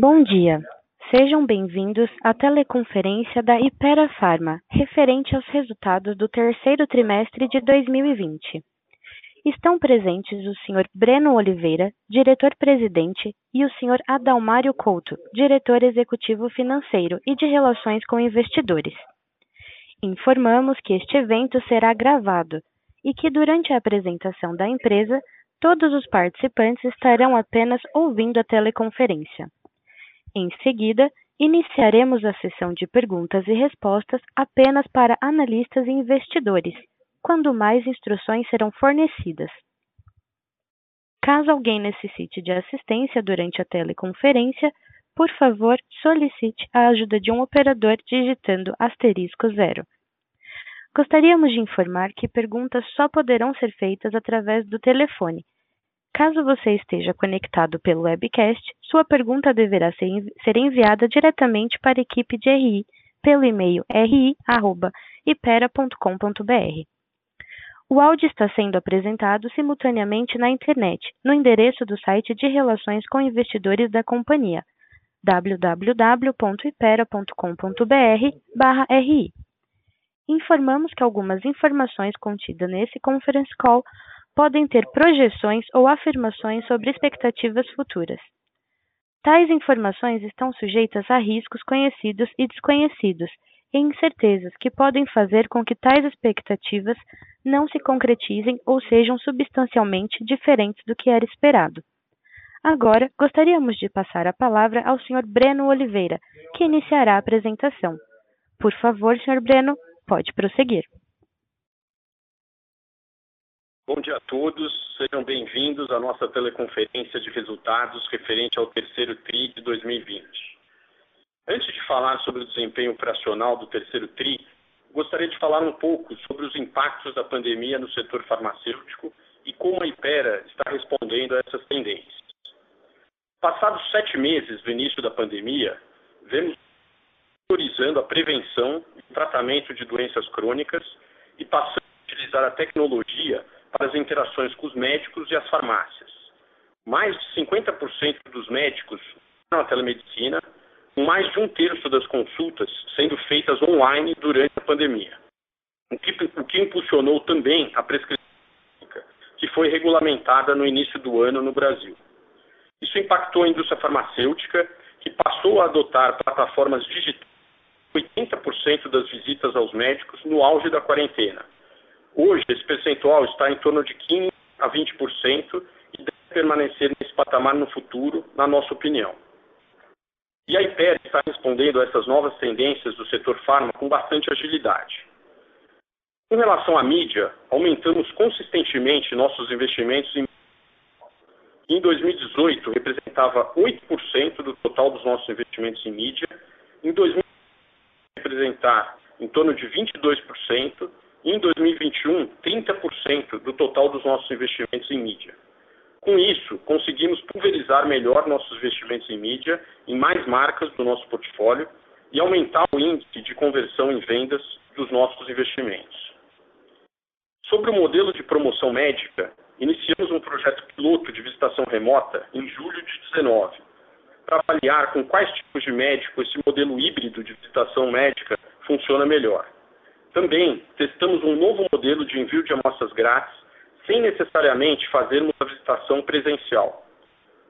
Bom dia. Sejam bem-vindos à teleconferência da Hypera Pharma, referente aos resultados do terceiro trimestre de 2020. Estão presentes o Sr. Breno Oliveira, diretor-presidente, e o Sr. Adalmário Couto, diretor executivo financeiro e de relações com investidores. Informamos que este evento será gravado e que durante a apresentação da empresa, todos os participantes estarão apenas ouvindo a teleconferência. Em seguida, iniciaremos a sessão de perguntas e respostas apenas para analistas e investidores, quando mais instruções serão fornecidas. Caso alguém necessite de assistência durante a teleconferência, por favor, solicite a ajuda de um operador digitando asterisco zero. Gostaríamos de informar que perguntas só poderão ser feitas através do telefone. Caso você esteja conectado pelo webcast, sua pergunta deverá ser, enviada diretamente para a equipe de RI pelo e-mail ri@ipera.com.br. O áudio está sendo apresentado simultaneamente na internet, no endereço do site de relações com investidores da companhia, www.ipera.com.br/ri. Informamos que algumas informações contidas nesse conference call podem ter projeções ou afirmações sobre expectativas futuras. Tais informações estão sujeitas a riscos conhecidos e desconhecidos e incertezas que podem fazer com que tais expectativas não se concretizem ou sejam substancialmente diferentes do que era esperado. Agora, gostaríamos de passar a palavra ao Sr. Breno Oliveira, que iniciará a apresentação. Por favor, Sr. Breno, Pode prosseguir. Bom dia a todos, sejam bem-vindos à nossa teleconferência de resultados referente ao terceiro TRI de 2020. Antes de falar sobre o desempenho operacional do terceiro TRI, gostaria de falar um pouco sobre os impactos da pandemia no setor farmacêutico e como a Ipera está respondendo a essas tendências. Passados sete meses do início da pandemia, vemos priorizando a prevenção e tratamento de doenças crônicas e passando a utilizar a tecnologia para as interações com os médicos e as farmácias. Mais de 50% dos médicos na telemedicina, com mais de um terço das consultas sendo feitas online durante a pandemia. O que, o que impulsionou também a prescrição que foi regulamentada no início do ano no Brasil. Isso impactou a indústria farmacêutica, que passou a adotar plataformas digitais 80% das visitas aos médicos no auge da quarentena. Hoje, esse percentual está em torno de 15% a 20% e deve permanecer nesse patamar no futuro, na nossa opinião. E a IPER está respondendo a essas novas tendências do setor farma com bastante agilidade. Com relação à mídia, aumentamos consistentemente nossos investimentos em em 2018 representava 8% do total dos nossos investimentos em mídia. Em 2019 representar em torno de 22%, e em 2021, 30% do total dos nossos investimentos em mídia. Com isso, conseguimos pulverizar melhor nossos investimentos em mídia em mais marcas do nosso portfólio e aumentar o índice de conversão em vendas dos nossos investimentos. Sobre o modelo de promoção médica, iniciamos um projeto piloto de visitação remota em julho de 2019 para avaliar com quais tipos de médico esse modelo híbrido de visitação médica funciona melhor. Também testamos um novo modelo de envio de amostras grátis, sem necessariamente fazermos a visitação presencial.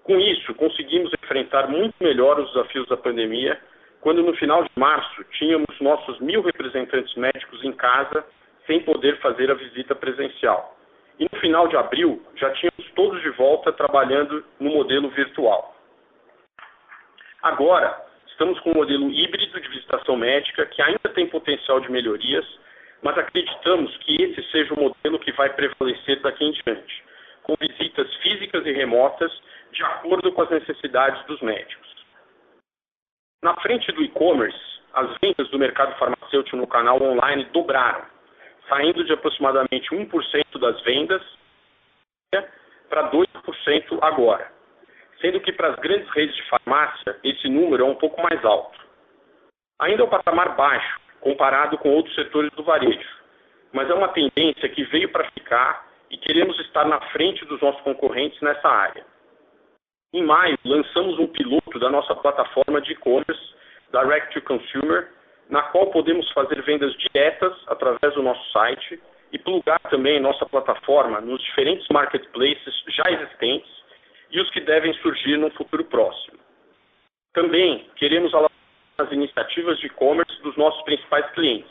Com isso, conseguimos enfrentar muito melhor os desafios da pandemia, quando no final de março tínhamos nossos mil representantes médicos em casa, sem poder fazer a visita presencial. E no final de abril, já tínhamos todos de volta trabalhando no modelo virtual. Agora, estamos com um modelo híbrido de visitação médica que ainda tem potencial de melhorias, mas acreditamos que esse seja o modelo que vai prevalecer daqui em diante, com visitas físicas e remotas de acordo com as necessidades dos médicos. Na frente do e-commerce, as vendas do mercado farmacêutico no canal online dobraram, saindo de aproximadamente 1% das vendas para 2% agora sendo que para as grandes redes de farmácia esse número é um pouco mais alto. Ainda é um patamar baixo, comparado com outros setores do varejo, mas é uma tendência que veio para ficar e queremos estar na frente dos nossos concorrentes nessa área. Em maio, lançamos um piloto da nossa plataforma de e-commerce Direct to Consumer, na qual podemos fazer vendas diretas através do nosso site e plugar também nossa plataforma nos diferentes marketplaces já existentes e os que devem surgir no futuro próximo. Também queremos alavancar as iniciativas de e-commerce dos nossos principais clientes,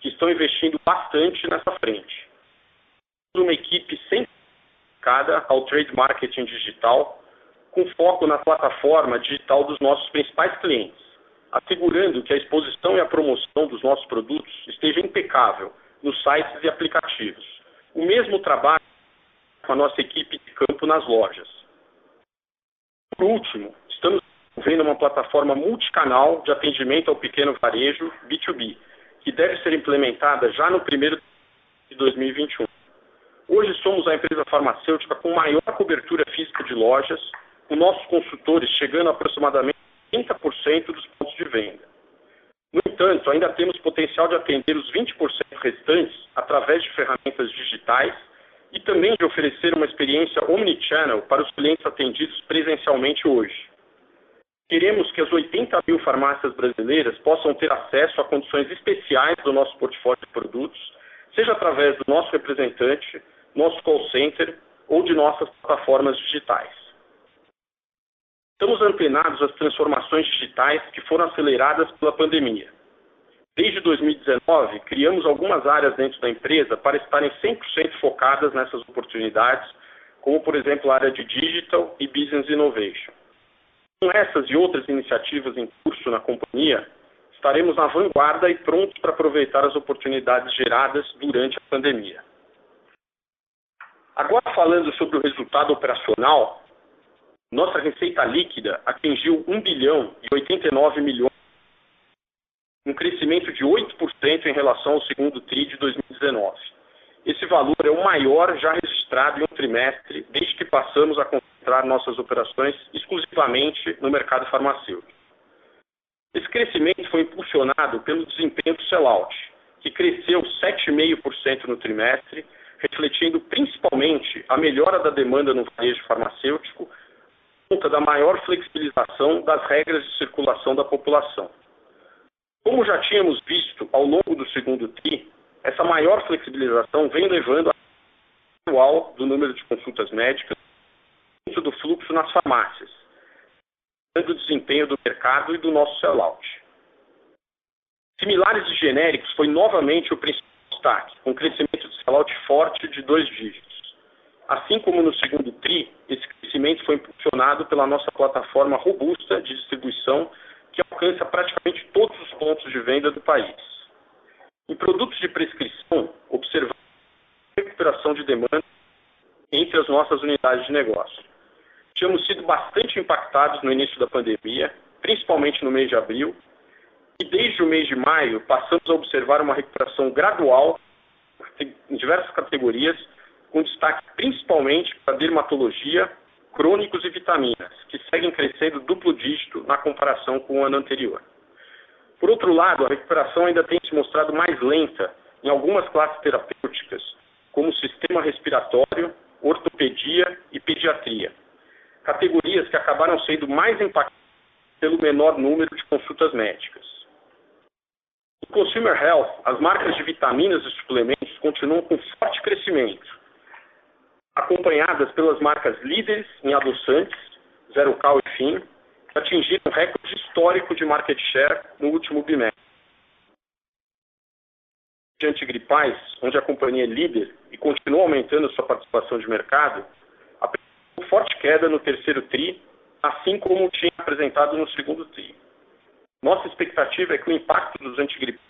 que estão investindo bastante nessa frente. Uma equipe sempre dedicada ao trade marketing digital, com foco na plataforma digital dos nossos principais clientes, assegurando que a exposição e a promoção dos nossos produtos esteja impecável nos sites e aplicativos. O mesmo trabalho com a nossa equipe de campo nas lojas. Por último, estamos desenvolvendo uma plataforma multicanal de atendimento ao pequeno varejo B2B, que deve ser implementada já no primeiro de 2021. Hoje somos a empresa farmacêutica com maior cobertura física de lojas, com nossos consultores chegando a aproximadamente 30% dos pontos de venda. No entanto, ainda temos potencial de atender os 20% restantes através de ferramentas digitais e também de oferecer uma experiência omnichannel para os clientes atendidos presencialmente hoje. Queremos que as 80 mil farmácias brasileiras possam ter acesso a condições especiais do nosso portfólio de produtos, seja através do nosso representante, nosso call center ou de nossas plataformas digitais. Estamos antenados às transformações digitais que foram aceleradas pela pandemia. Desde 2019, criamos algumas áreas dentro da empresa para estarem 100% focadas nessas oportunidades, como, por exemplo, a área de Digital e Business Innovation. Com essas e outras iniciativas em curso na companhia, estaremos na vanguarda e prontos para aproveitar as oportunidades geradas durante a pandemia. Agora, falando sobre o resultado operacional, nossa receita líquida atingiu 1 bilhão e 89 milhões, um crescimento de 8% em relação ao segundo TRI de 2019. Esse valor é o maior já registrado em um trimestre desde que passamos a concentrar nossas operações exclusivamente no mercado farmacêutico. Esse crescimento foi impulsionado pelo desempenho do sellout, que cresceu 7,5% no trimestre, refletindo principalmente a melhora da demanda no varejo farmacêutico conta da maior flexibilização das regras de circulação da população. Como já tínhamos visto ao longo do segundo TRI, essa maior flexibilização vem levando a atual do número de consultas médicas do fluxo nas farmácias, o desempenho do mercado e do nosso sellout. Similares e genéricos foi novamente o principal destaque, com crescimento de sellout forte de dois dígitos. Assim como no segundo TRI, esse crescimento foi impulsionado pela nossa plataforma robusta de distribuição, que alcança praticamente todos os pontos de venda do país. Em produtos de prescrição, observamos recuperação de demanda entre as nossas unidades de negócio. Tínhamos sido bastante impactados no início da pandemia, principalmente no mês de abril, e desde o mês de maio passamos a observar uma recuperação gradual em diversas categorias, com destaque principalmente para dermatologia, crônicos e vitaminas, que seguem crescendo duplo dígito na comparação com o ano anterior. Por outro lado, a recuperação ainda tem se mostrado mais lenta em algumas classes terapêuticas, como sistema respiratório, ortopedia e pediatria, categorias que acabaram sendo mais impactadas pelo menor número de consultas médicas. No Consumer Health, as marcas de vitaminas e suplementos continuam com forte crescimento, acompanhadas pelas marcas líderes em adoçantes, Zero Cal e Fim, que atingiram um recorde histórico de market share no último bimestre. De antigripais, onde a companhia é líder e continua aumentando sua participação de mercado, apresentou forte queda no terceiro TRI, assim como tinha apresentado no segundo TRI. Nossa expectativa é que o impacto dos antigripais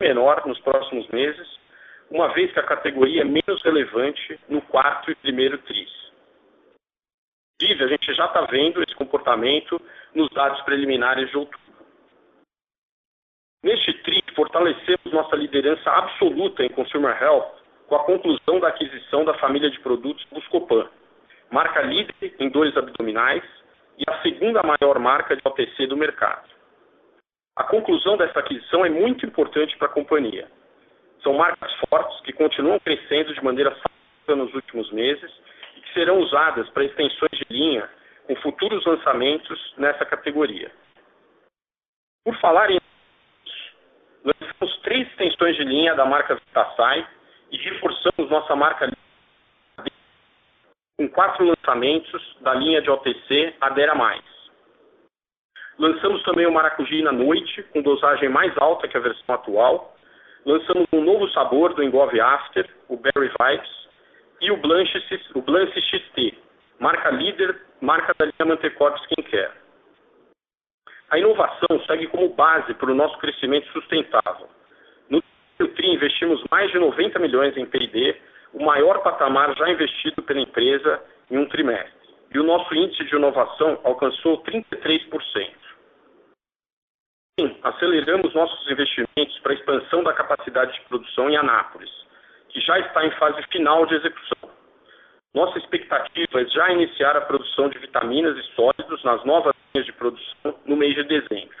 menor nos próximos meses uma vez que a categoria é menos relevante no quarto e primeiro TRIs. Inclusive, a gente já está vendo esse comportamento nos dados preliminares de outubro. Neste TRI, fortalecemos nossa liderança absoluta em Consumer Health com a conclusão da aquisição da família de produtos Buscopan, marca líder em dores abdominais e a segunda maior marca de OTC do mercado. A conclusão dessa aquisição é muito importante para a companhia, são marcas fortes que continuam crescendo de maneira saudável nos últimos meses e que serão usadas para extensões de linha com futuros lançamentos nessa categoria. Por falar em lançamos três extensões de linha da marca Vitasai e reforçamos nossa marca com quatro lançamentos da linha de OTC Adera Mais. Lançamos também o Maracujina Noite, com dosagem mais alta que a versão atual. Lançamos um novo sabor do Engove After, o Berry Vibes, e o Blanche, o Blanche XT, marca líder, marca da linha Mantecorp Skincare. A inovação segue como base para o nosso crescimento sustentável. No TRI investimos mais de 90 milhões em P&D, o maior patamar já investido pela empresa em um trimestre. E o nosso índice de inovação alcançou 33%. Aceleramos nossos investimentos para a expansão da capacidade de produção em Anápolis, que já está em fase final de execução. Nossa expectativa é já iniciar a produção de vitaminas e sólidos nas novas linhas de produção no mês de dezembro.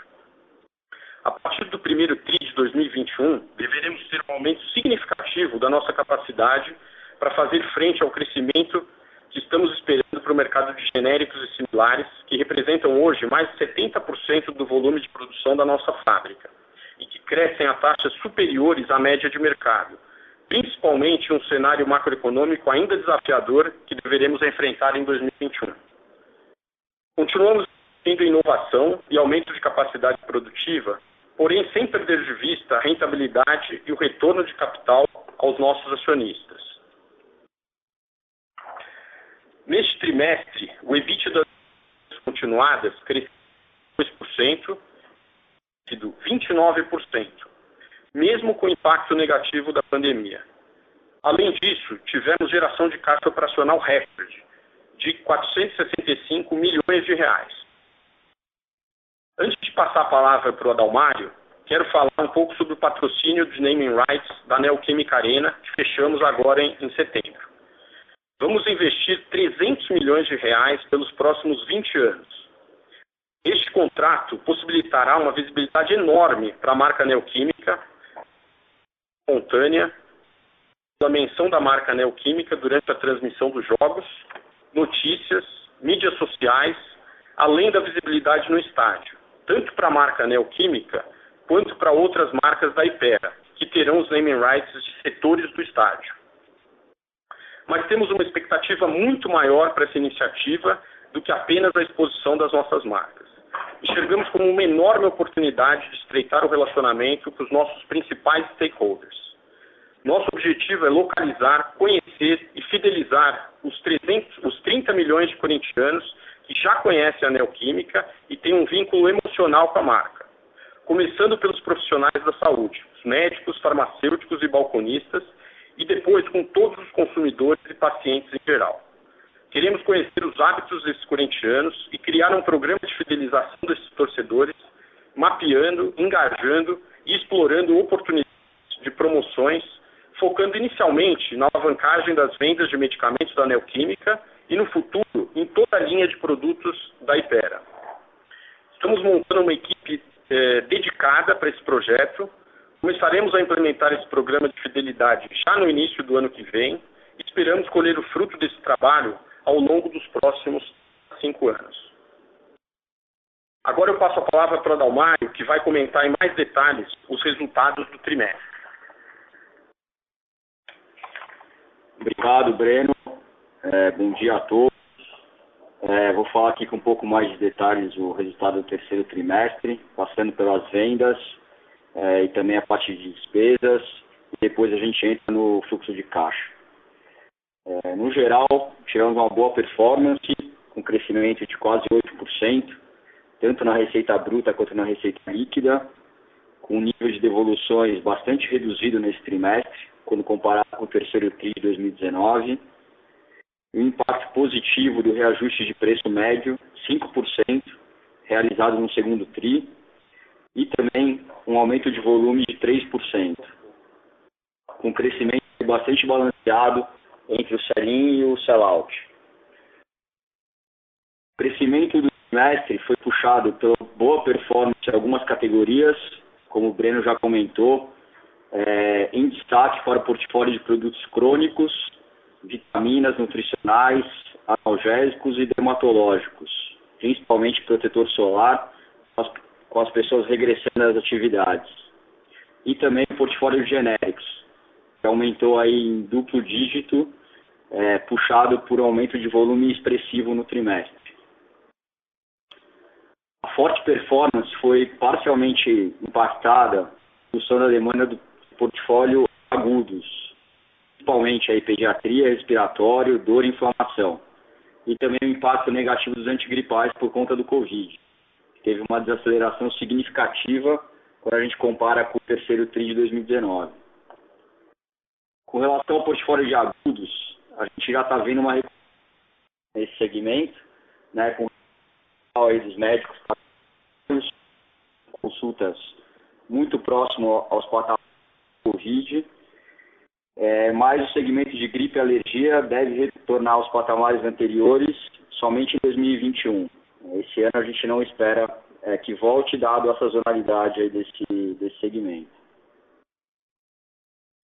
A partir do primeiro TRI de 2021, deveremos ter um aumento significativo da nossa capacidade para fazer frente ao crescimento que estamos esperando para o mercado de genéricos e similares, que representam hoje mais de 70% do volume de produção da nossa fábrica e que crescem a taxas superiores à média de mercado, principalmente um cenário macroeconômico ainda desafiador que deveremos enfrentar em 2021. Continuamos tendo inovação e aumento de capacidade produtiva porém sem perder de vista a rentabilidade e o retorno de capital aos nossos acionistas. Neste trimestre, o EBITDA das continuadas cresceu 2%, sido 29%, mesmo com o impacto negativo da pandemia. Além disso, tivemos geração de caixa operacional recorde de 465 milhões de reais Antes de passar a palavra para o Adalmário, quero falar um pouco sobre o patrocínio de naming rights da Neoquímica Arena, que fechamos agora em, em setembro. Vamos investir 300 milhões de reais pelos próximos 20 anos. Este contrato possibilitará uma visibilidade enorme para a marca Neoquímica, espontânea, a menção da marca Neoquímica durante a transmissão dos jogos, notícias, mídias sociais, além da visibilidade no estádio tanto para a marca Neoquímica quanto para outras marcas da Ipera, que terão os naming rights de setores do estádio. Mas temos uma expectativa muito maior para essa iniciativa do que apenas a exposição das nossas marcas. Enxergamos como uma enorme oportunidade de estreitar o relacionamento com os nossos principais stakeholders. Nosso objetivo é localizar, conhecer e fidelizar os, 300, os 30 milhões de corintianos que já conhecem a Neoquímica e têm um vínculo emocional com a marca. Começando pelos profissionais da saúde, os médicos, farmacêuticos e balconistas, e depois com todos os consumidores e pacientes em geral. Queremos conhecer os hábitos desses corintianos e criar um programa de fidelização desses torcedores, mapeando, engajando e explorando oportunidades de promoções, focando inicialmente na alavancagem das vendas de medicamentos da Neoquímica e no futuro em toda a linha de produtos da Ipera. Estamos montando uma equipe eh, dedicada para esse projeto. Começaremos a implementar esse programa de fidelidade já no início do ano que vem. Esperamos colher o fruto desse trabalho ao longo dos próximos cinco anos. Agora eu passo a palavra para o Dalmário, que vai comentar em mais detalhes os resultados do trimestre. Obrigado, Breno. É, bom dia a todos. É, vou falar aqui com um pouco mais de detalhes o resultado do terceiro trimestre, passando pelas vendas é, e também a parte de despesas, e depois a gente entra no fluxo de caixa. É, no geral, tivemos uma boa performance, com crescimento de quase 8%, tanto na receita bruta quanto na receita líquida, com um nível de devoluções bastante reduzido nesse trimestre, quando comparado com o terceiro TRI de 2019 o impacto positivo do reajuste de preço médio, 5%, realizado no segundo TRI, e também um aumento de volume de 3%, com crescimento bastante balanceado entre o sell-in e o sell-out. O crescimento do trimestre foi puxado pela boa performance em algumas categorias, como o Breno já comentou, é, em destaque para o portfólio de produtos crônicos, vitaminas nutricionais, analgésicos e dermatológicos, principalmente protetor solar, com as pessoas regressando às atividades. E também o portfólio de genéricos, que aumentou aí em duplo dígito, é, puxado por um aumento de volume expressivo no trimestre. A forte performance foi parcialmente impactada função da demanda do portfólio agudos, principalmente aí pediatria, respiratório, dor e inflamação. E também o impacto negativo dos antigripais por conta do Covid. Teve uma desaceleração significativa quando a gente compara com o terceiro TRI de 2019. Com relação ao portfólio de agudos, a gente já está vendo uma nesse segmento, né, com aí dos médicos, consultas muito próximo aos patamares do Covid, é, mas o segmento de gripe e alergia deve retornar aos patamares anteriores somente em 2021. Esse ano a gente não espera é, que volte, dado a sazonalidade desse, desse segmento.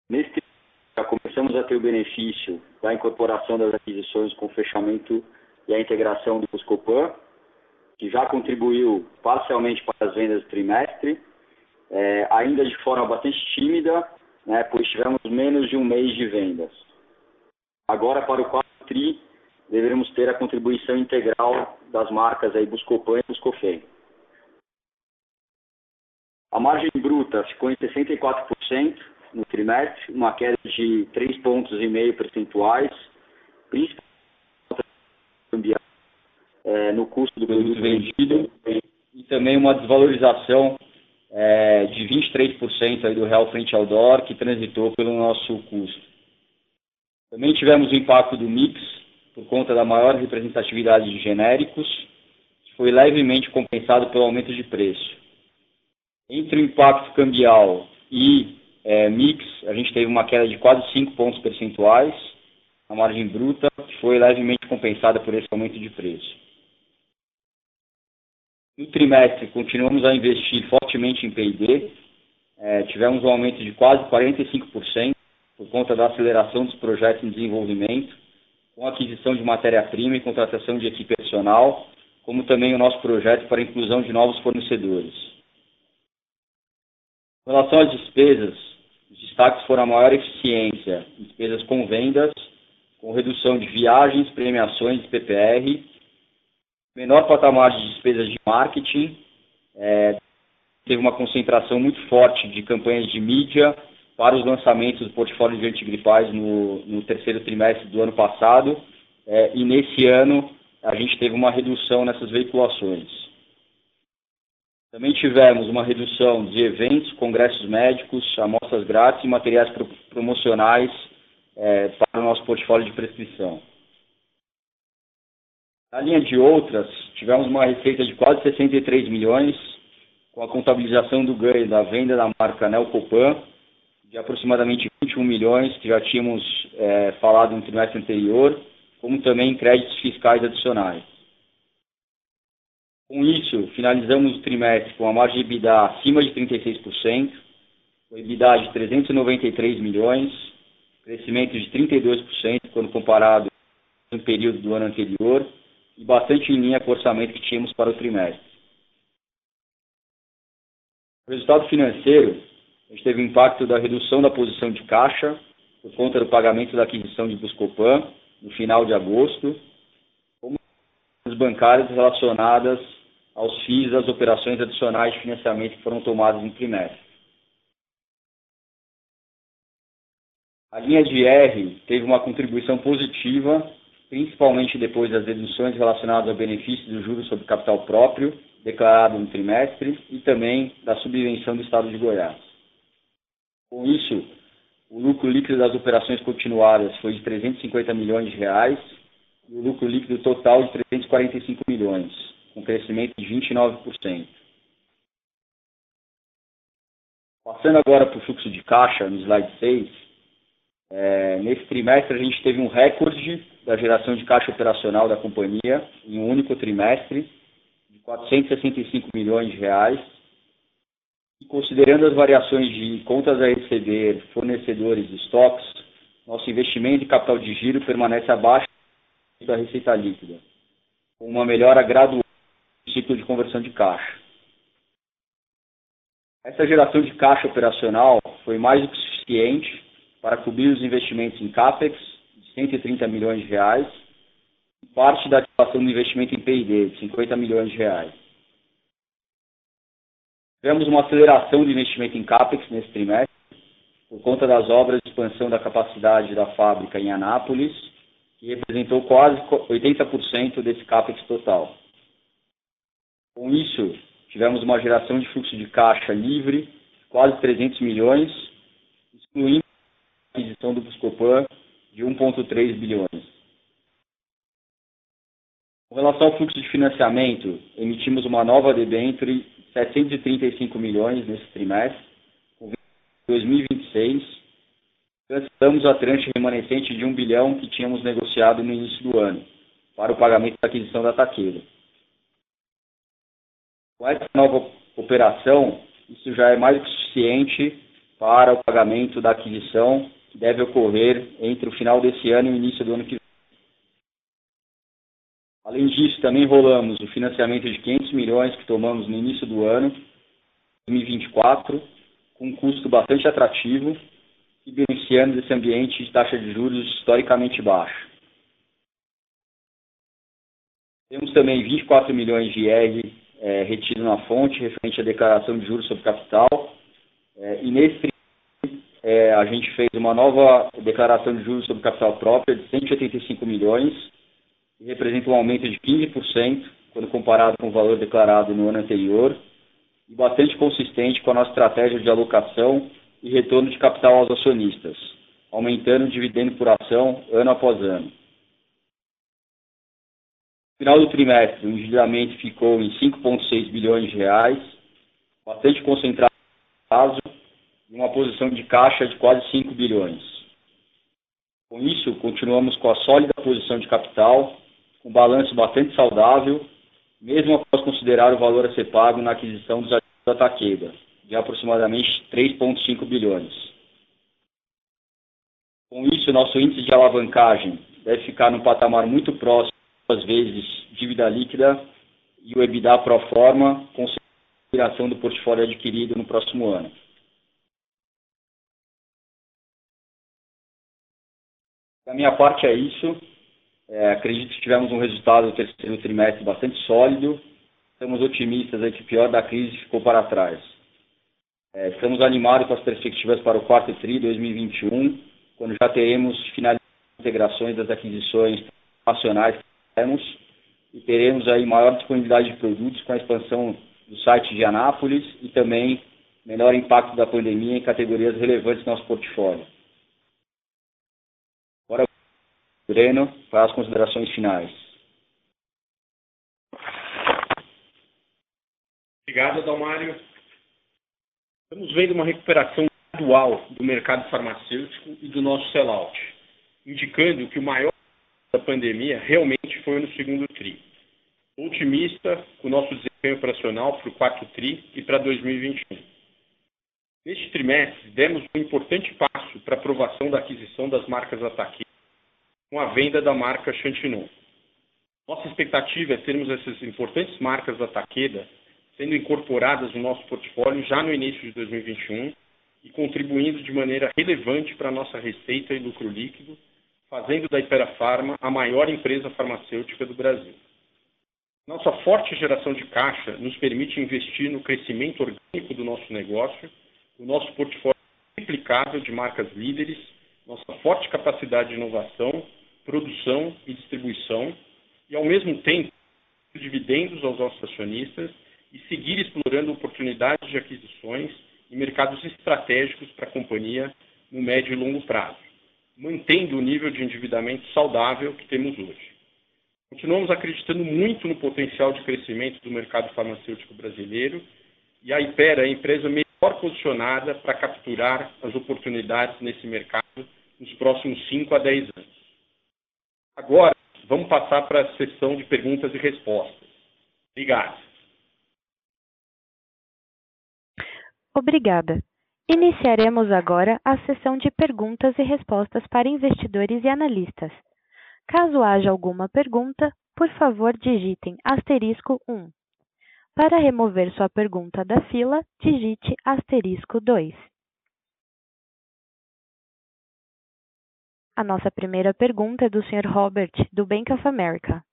Nesse já começamos a ter o benefício da incorporação das aquisições com o fechamento e a integração do Buscopan, que já contribuiu parcialmente para as vendas do trimestre, é, ainda de forma bastante tímida, né, pois tivemos menos de um mês de vendas. Agora, para o quarto TRI, deveremos ter a contribuição integral das marcas aí Buscopan e Buscofem. A margem bruta ficou em 64% no trimestre, uma queda de 3 pontos e meio percentuais, principalmente é, no custo do produto vendido e também uma desvalorização é, de 23% aí do real frente ao dólar que transitou pelo nosso custo. Também tivemos o impacto do mix por conta da maior representatividade de genéricos, que foi levemente compensado pelo aumento de preço. Entre o impacto cambial e é, mix, a gente teve uma queda de quase 5 pontos percentuais, a margem bruta, que foi levemente compensada por esse aumento de preço. No trimestre, continuamos a investir fortemente em P&D, é, tivemos um aumento de quase 45% por conta da aceleração dos projetos em desenvolvimento, com aquisição de matéria-prima e contratação de equipe adicional, como também o nosso projeto para a inclusão de novos fornecedores. Em relação às despesas, os destaques foram a maior eficiência despesas com vendas, com redução de viagens, premiações e PPR, menor patamar de despesas de marketing, é, teve uma concentração muito forte de campanhas de mídia para os lançamentos do portfólio de antigripais no, no terceiro trimestre do ano passado, é, e nesse ano a gente teve uma redução nessas veiculações. Também tivemos uma redução de eventos, congressos médicos, amostras grátis e materiais promocionais é, para o nosso portfólio de prescrição. Na linha de outras, tivemos uma receita de quase 63 milhões, com a contabilização do ganho da venda da marca Neocopan, de aproximadamente 21 milhões, que já tínhamos é, falado no trimestre anterior, como também créditos fiscais adicionais. Com isso, finalizamos o trimestre com a margem de EBITDA acima de 36%, com EBITDA de 393 milhões, crescimento de 32% quando comparado com o período do ano anterior, e bastante em linha com o orçamento que tínhamos para o trimestre. O resultado financeiro, a gente teve impacto da redução da posição de caixa por conta do pagamento da aquisição de Buscopan no final de agosto, como as bancárias relacionadas aos FIIs das operações adicionais de financiamento que foram tomadas no trimestre. A linha de R teve uma contribuição positiva principalmente depois das deduções relacionadas ao benefício do juros sobre capital próprio, declarado no trimestre, e também da subvenção do Estado de Goiás. Com isso, o lucro líquido das operações continuadas foi de 350 milhões de reais e o lucro líquido total de 345 milhões, com crescimento de 29%. Passando agora para o fluxo de caixa, no slide 6, é, nesse trimestre, a gente teve um recorde da geração de caixa operacional da companhia em um único trimestre, de 465 milhões de reais. Considerando as variações de contas a receber, fornecedores e estoques, nosso investimento em capital de giro permanece abaixo da receita líquida, com uma melhora gradual do ciclo de conversão de caixa. Essa geração de caixa operacional foi mais do que suficiente para cobrir os investimentos em CAPEX de 130 milhões de reais e parte da ativação do investimento em P&D de 50 milhões de reais. Tivemos uma aceleração de investimento em CAPEX nesse trimestre, por conta das obras de expansão da capacidade da fábrica em Anápolis, que representou quase 80% desse CAPEX total. Com isso, tivemos uma geração de fluxo de caixa livre quase 300 milhões, excluindo a aquisição do Buscopan de 1,3 bilhões. Com relação ao fluxo de financiamento, emitimos uma nova debênture de 735 milhões nesse trimestre, com 2026. Cancelamos a tranche remanescente de 1 bilhão que tínhamos negociado no início do ano, para o pagamento da aquisição da Taqueira. Com essa nova operação, isso já é mais que suficiente para o pagamento da aquisição, que deve ocorrer entre o final desse ano e o início do ano que. Além disso, também rolamos o financiamento de 500 milhões que tomamos no início do ano, 2024, com um custo bastante atrativo e beneficiando desse ambiente de taxa de juros historicamente baixo. Temos também 24 milhões de IR é, retido na fonte, referente à declaração de juros sobre capital. É, e nesse é, a gente fez uma nova declaração de juros sobre capital própria de 185 milhões, que representa um aumento de 15% quando comparado com o valor declarado no ano anterior, e bastante consistente com a nossa estratégia de alocação e retorno de capital aos acionistas, aumentando o dividendo por ação ano após ano final do trimestre, o endividamento ficou em 5,6 bilhões de reais, bastante concentrado em uma posição de caixa de quase 5 bilhões. Com isso, continuamos com a sólida posição de capital, com balanço bastante saudável, mesmo após considerar o valor a ser pago na aquisição dos ativos da Taqueda, de aproximadamente 3,5 bilhões. Com isso, nosso índice de alavancagem deve ficar num patamar muito próximo duas vezes dívida líquida e o EBITDA pro forma, consideração do portfólio adquirido no próximo ano. Da minha parte é isso. É, acredito que tivemos um resultado do terceiro trimestre bastante sólido. Estamos otimistas aí que o pior da crise ficou para trás. É, estamos animados com as perspectivas para o quarto TRI 2021, quando já teremos finalizado as integrações das aquisições nacionais e teremos aí maior disponibilidade de produtos com a expansão do site de Anápolis e também menor impacto da pandemia em categorias relevantes do nosso portfólio. Agora, Breno, para as considerações finais. Obrigado, Dalmário. Estamos vendo uma recuperação gradual do mercado farmacêutico e do nosso sellout, indicando que o maior da pandemia realmente foi no segundo TRI. Otimista com o nosso desempenho operacional para o quarto TRI e para 2021. Neste trimestre, demos um importante passo para a aprovação da aquisição das marcas Ataqui com a venda da marca Chantinon. Nossa expectativa é termos essas importantes marcas da Taqueda sendo incorporadas no nosso portfólio já no início de 2021 e contribuindo de maneira relevante para a nossa receita e lucro líquido fazendo da Ipera Pharma a maior empresa farmacêutica do Brasil. Nossa forte geração de caixa nos permite investir no crescimento orgânico do nosso negócio, o nosso portfólio triplicável de marcas líderes, nossa forte capacidade de inovação, produção e distribuição, e ao mesmo tempo dividendos aos nossos acionistas e seguir explorando oportunidades de aquisições em mercados estratégicos para a companhia no médio e longo prazo mantendo o nível de endividamento saudável que temos hoje. Continuamos acreditando muito no potencial de crescimento do mercado farmacêutico brasileiro e a Ipera é a empresa melhor posicionada para capturar as oportunidades nesse mercado nos próximos 5 a 10 anos. Agora, vamos passar para a sessão de perguntas e respostas. Obrigado. Obrigada. Iniciaremos agora a sessão de perguntas e respostas para investidores e analistas. Caso haja alguma pergunta, por favor digitem asterisco um. Para remover sua pergunta da fila, digite asterisco dois. A nossa primeira pergunta é do Sr. Robert, do Bank of America.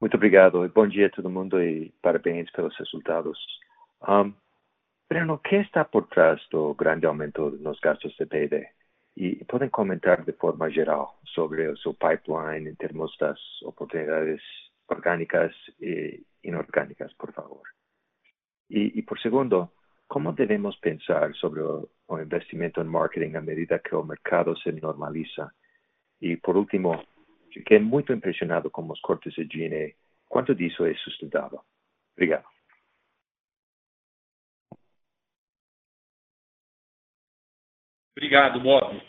Muito obrigado. Bom dia a todo mundo e parabéns pelos resultados. Um, Breno, o que está por trás do grande aumento nos gastos de P&D? E podem comentar de forma geral sobre o seu pipeline em termos das oportunidades orgânicas e inorgânicas, por favor. E, e por segundo, como devemos pensar sobre o investimento em marketing à medida que o mercado se normaliza? E por último, fiquei muito impressionado com os cortes de G&A. Quanto disso é sustentável? Obrigado. Obrigado, Bob.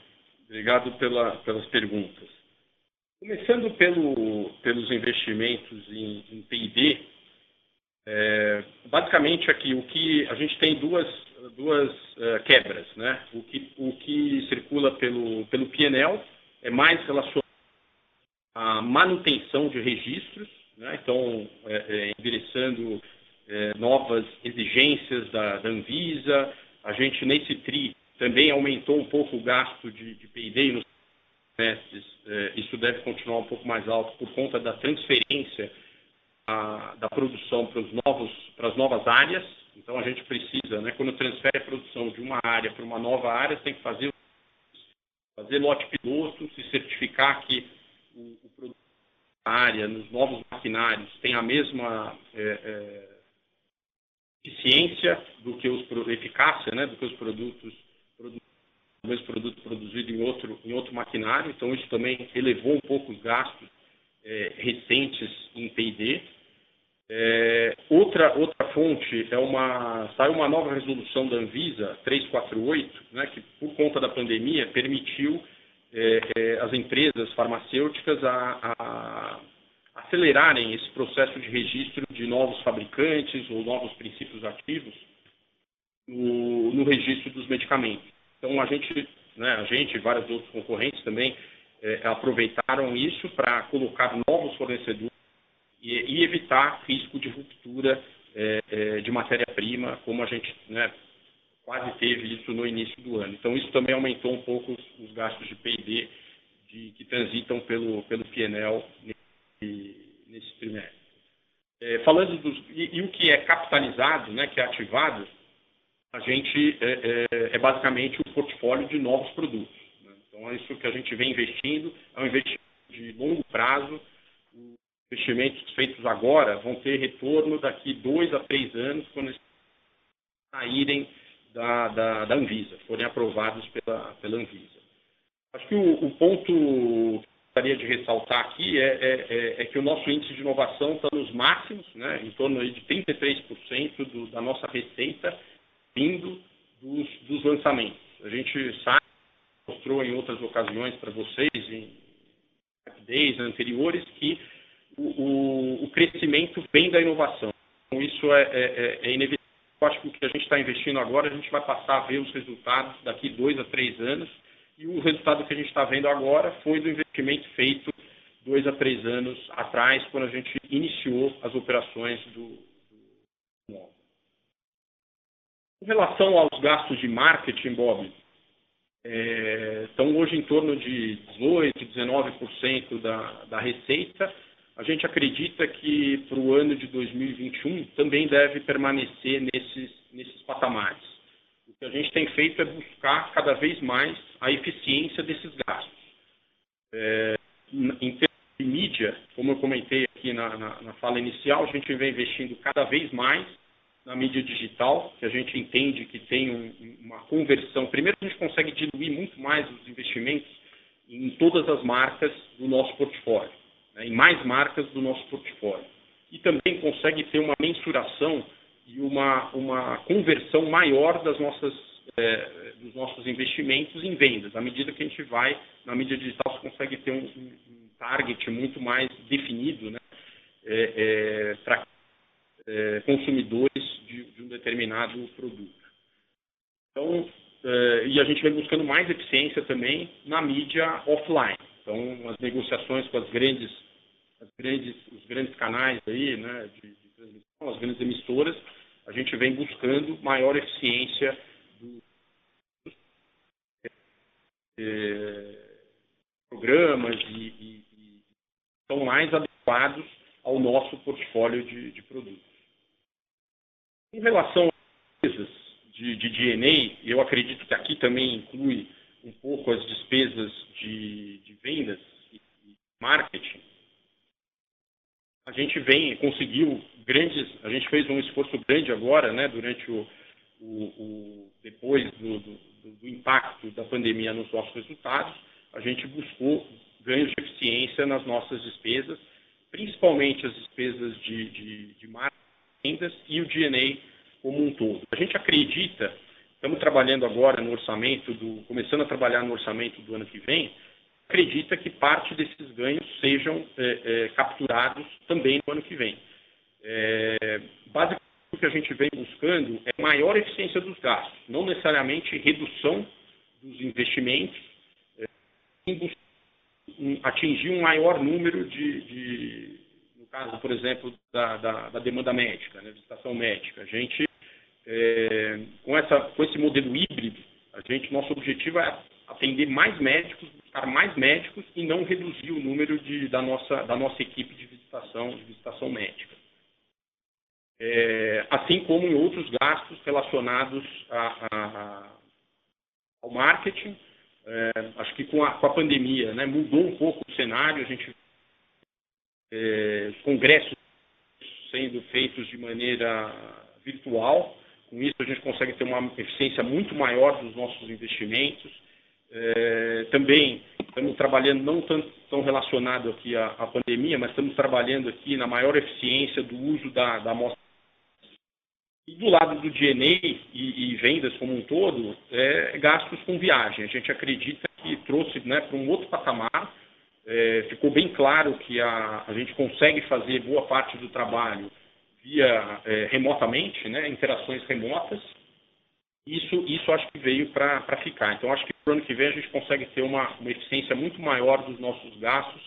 Obrigado pela, pelas perguntas. Começando pelo, pelos investimentos em, em P&D, é, basicamente aqui o que a gente tem duas, duas uh, quebras, né? O que, o que circula pelo, pelo PNL é mais relacionado à manutenção de registros, né? então é, é, endereçando é, novas exigências da, da Anvisa. A gente nesse TRI também aumentou um pouco o gasto de, de P&D nos trimestres. É, isso deve continuar um pouco mais alto por conta da transferência da produção para, os novos, para as novas áreas. Então, a gente precisa, né, quando transfere a produção de uma área para uma nova área, você tem que fazer, fazer lote piloto, se certificar que o, o produto da área, nos novos maquinários, tem a mesma é, é, eficiência do que os eficácia, né, do que os produtos o mesmo produto produzido em outro, em outro maquinário, então isso também elevou um pouco os gastos é, recentes em P&D. É, uma. Saiu uma nova resolução da Anvisa 348, né, que por conta da pandemia permitiu é, é, as empresas farmacêuticas a, a, acelerarem esse processo de registro de novos fabricantes ou novos princípios ativos no, no registro dos medicamentos. Então a gente, né, a gente e vários outros concorrentes também é, aproveitaram isso para colocar novos fornecedores e, evitar risco de ruptura é, é, de matéria-prima, como a gente né, quase teve isso no início do ano. Então isso também aumentou um pouco os, os gastos de P&D que transitam pelo, pelo PNL nesse, nesse trimestre. É, falando dos, e, e, o que é capitalizado, né, que é ativado, a gente é, é, é, basicamente o portfólio de novos produtos. Né? Então, é isso que a gente vem investindo, é um investimento de longo prazo. Os investimentos feitos agora vão ter retorno daqui dois a três anos, quando eles saírem da, da, da Anvisa, forem aprovados pela, pela Anvisa. Acho que o, o ponto que eu gostaria de ressaltar aqui é, é, é, é, que o nosso índice de inovação está nos máximos, né, em torno de 33% do, da nossa receita vindo dos, dos lançamentos. A gente sabe, mostrou em outras ocasiões para vocês, em rapidez anteriores, que o, o, crescimento vem da inovação. Então, isso é, é, é, é inevitável. Eu acho que o que a gente está investindo agora, a gente vai passar a ver os resultados daqui dois a três anos. E o resultado que a gente está vendo agora foi do investimento feito dois a três anos atrás, quando a gente iniciou as operações do, do em relação aos gastos de marketing, Bob, é, estão hoje em torno de 18%, 19% da, da receita. A gente acredita que para o ano de 2021 também deve permanecer nesses, nesses patamares. O que a gente tem feito é buscar cada vez mais a eficiência desses gastos. É, em termos de mídia, como eu comentei aqui na, na, na fala inicial, a gente vem investindo cada vez mais na mídia digital, que a gente entende que tem um, uma conversão. Primeiro, a gente consegue diluir muito mais os investimentos em todas as marcas do nosso portfólio, né, em mais marcas do nosso portfólio. E também consegue ter uma mensuração e uma, uma conversão maior das nossas, é, dos nossos investimentos em vendas. À medida que a gente vai na mídia digital, você consegue ter um, um target muito mais definido né, é, é, para consumidores de, de, um determinado produto. Então, e a gente vem buscando mais eficiência também na mídia offline. Então, as negociações com as grandes, as grandes, os grandes canais aí, né, de, de transmissão, as grandes emissoras, a gente vem buscando maior eficiência dos é, programas e, e, e, são mais adequados ao nosso portfólio de, de produtos. Em relação às despesas de, de DNA, eu acredito que aqui também inclui um pouco as despesas de, de vendas e marketing. A gente vem, conseguiu grandes, a gente fez um esforço grande agora, né, durante o, o, o depois do, do, do, impacto da pandemia nos nossos resultados, a gente buscou ganhos de eficiência nas nossas despesas, principalmente as despesas de, de, de marketing vendas e o DNA como um todo. A gente acredita, estamos trabalhando agora no orçamento, do, começando a trabalhar no orçamento do ano que vem, acredita que parte desses ganhos sejam é, é, capturados também no ano que vem. É, basicamente, o que a gente vem buscando é maior eficiência dos gastos, não necessariamente redução dos investimentos, é, atingir um maior número de, de no caso, por exemplo, da, da, da demanda médica, né, visitação médica. A gente, é, com, essa, com esse modelo híbrido, a gente, nosso objetivo é atender mais médicos, buscar mais médicos e não reduzir o número de, da, nossa, da nossa equipe de visitação, de visitação médica é, assim como em outros gastos relacionados a, a, ao marketing. É, acho que com a, com a pandemia né, mudou um pouco o cenário, a gente é, congressos sendo feitos de maneira virtual. Com isso, a gente consegue ter uma eficiência muito maior dos nossos investimentos. É, também estamos trabalhando, não tanto tão relacionado aqui à, à, pandemia, mas estamos trabalhando aqui na maior eficiência do uso da, da amostra e do lado do DNA e, e, vendas como um todo, é, gastos com viagem. A gente acredita que trouxe né, para um outro patamar. É, ficou bem claro que a, a gente consegue fazer boa parte do trabalho via é, remotamente, né, interações remotas. Isso, isso acho que veio para ficar. Então, acho que para o ano que vem a gente consegue ter uma, uma eficiência muito maior dos nossos gastos,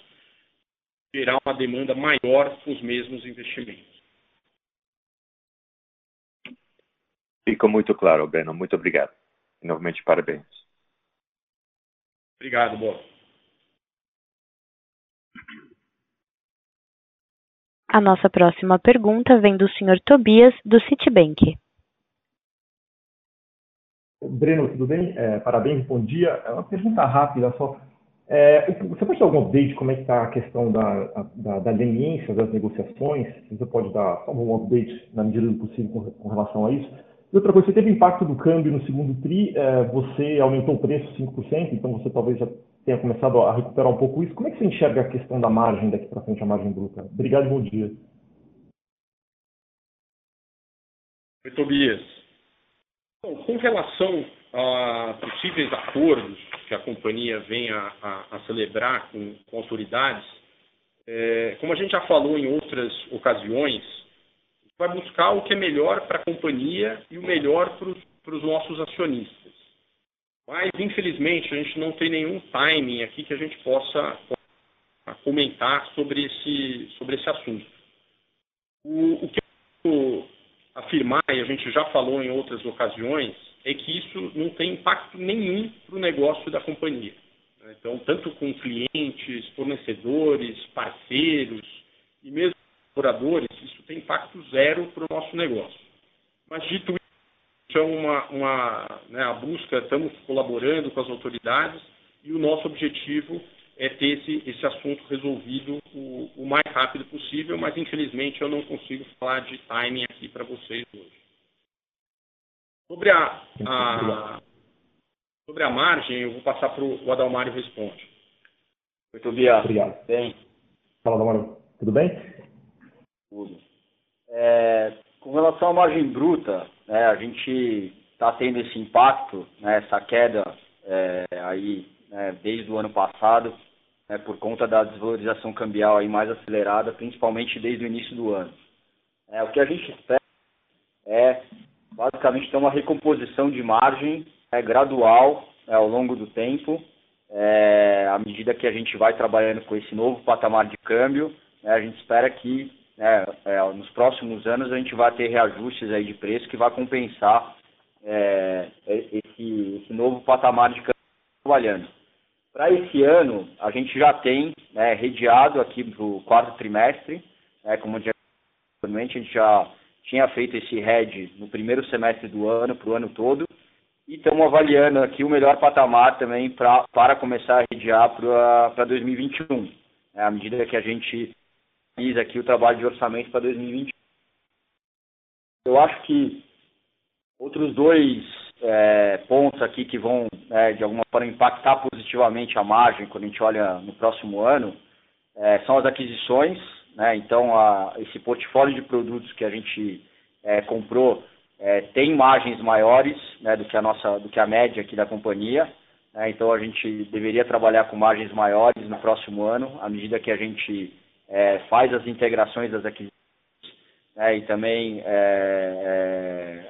gerar uma demanda maior com os mesmos investimentos. Ficou muito claro, Breno. Muito obrigado. E, novamente, parabéns. Obrigado, Bob. A nossa próxima pergunta vem do Sr. Tobias, do Citibank. Breno, tudo bem? É, parabéns, bom dia. É uma pergunta rápida só. É, você pode dar algum update como é que está a questão da, da, da leniência das negociações? Você pode dar algum update na medida do possível com, com relação a isso? E outra coisa, você teve impacto do câmbio no segundo TRI, é, você aumentou o preço 5%, então você talvez já tenha começado a recuperar um pouco isso. Como é que você enxerga a questão da margem daqui para frente, a margem bruta? Obrigado bom dia. Oi, Tobias. Com relação a possíveis acordos que a companhia venha a, a celebrar com, com autoridades, é, como a gente já falou em outras ocasiões, vai buscar o que é melhor para a companhia e o melhor para os nossos acionistas. Mas, infelizmente, a gente não tem nenhum timing aqui que a gente possa, comentar sobre esse, sobre esse assunto. O, o que eu afirmar, e a gente já falou em outras ocasiões, é que isso não tem impacto nenhum para o negócio da companhia. Então, tanto com clientes, fornecedores, parceiros e mesmo colaboradores, isso tem impacto zero para o nosso negócio. Mas dito é uma, uma né, a busca, estamos colaborando com as autoridades e o nosso objetivo é ter esse, esse assunto resolvido o, o mais rápido possível, mas infelizmente eu não consigo falar de timing aqui para vocês hoje. Sobre a, a, sobre a margem, eu vou passar para o Adalmário responde. Muito obrigado. Obrigado. Bem. Fala, Adalmário. Tudo bem? tudo. É, com relação à margem bruta, né, a gente está tendo esse impacto, né, essa queda é, aí né, desde o ano passado, né, por conta da desvalorização cambial aí mais acelerada, principalmente desde o início do ano. É, o que a gente espera é basicamente ter uma recomposição de margem é, gradual é, ao longo do tempo, é, à medida que a gente vai trabalhando com esse novo patamar de câmbio, né, a gente espera que né, é, nos próximos anos a gente vai ter reajustes aí de preço que vai compensar é, esse, esse, novo patamar de câmbio trabalhando. Para esse ano, a gente já tem né, redeado aqui para o quarto trimestre, né, como eu a gente já tinha feito esse head no primeiro semestre do ano, para o ano todo, e estamos avaliando aqui o melhor patamar também pra, para começar a redear para 2021, né, à medida que a gente fiz aqui o trabalho de orçamento para 2021. Eu acho que outros dois é, pontos aqui que vão, é, de alguma forma, impactar positivamente a margem quando a gente olha no próximo ano é, são as aquisições. Né? Então, a, esse portfólio de produtos que a gente é, comprou é, tem margens maiores né, do que a nossa, do que a média aqui da companhia. Né? Então, a gente deveria trabalhar com margens maiores no próximo ano, à medida que a gente é, faz as integrações das aquisições né, e também é,